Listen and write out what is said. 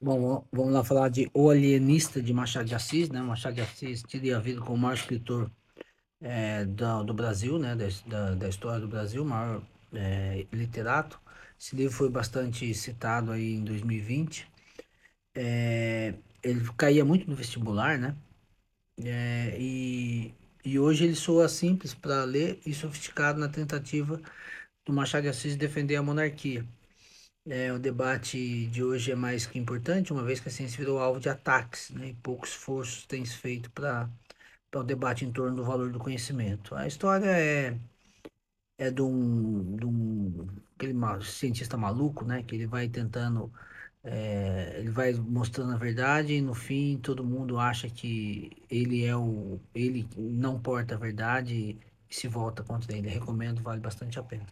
Bom, vamos lá falar de O Alienista de Machado de Assis, né? Machado de Assis teria havido como o maior escritor é, do, do, Brasil, né? Da, da, história do Brasil, maior é, literato. Esse livro foi bastante citado aí em 2020. É, ele caía muito no vestibular, né? É, e, e hoje ele soa simples para ler e sofisticado na tentativa do Machado de Assis defender a monarquia. É, o debate de hoje é mais que importante, uma vez que a ciência virou alvo de ataques, né, e poucos esforços têm se feito para o debate em torno do valor do conhecimento. A história é, é de um, de um aquele cientista maluco, né, que ele vai tentando, é, ele vai mostrando a verdade e no fim todo mundo acha que ele é o, ele não porta a verdade e se volta contra ele. Recomendo, vale bastante a pena.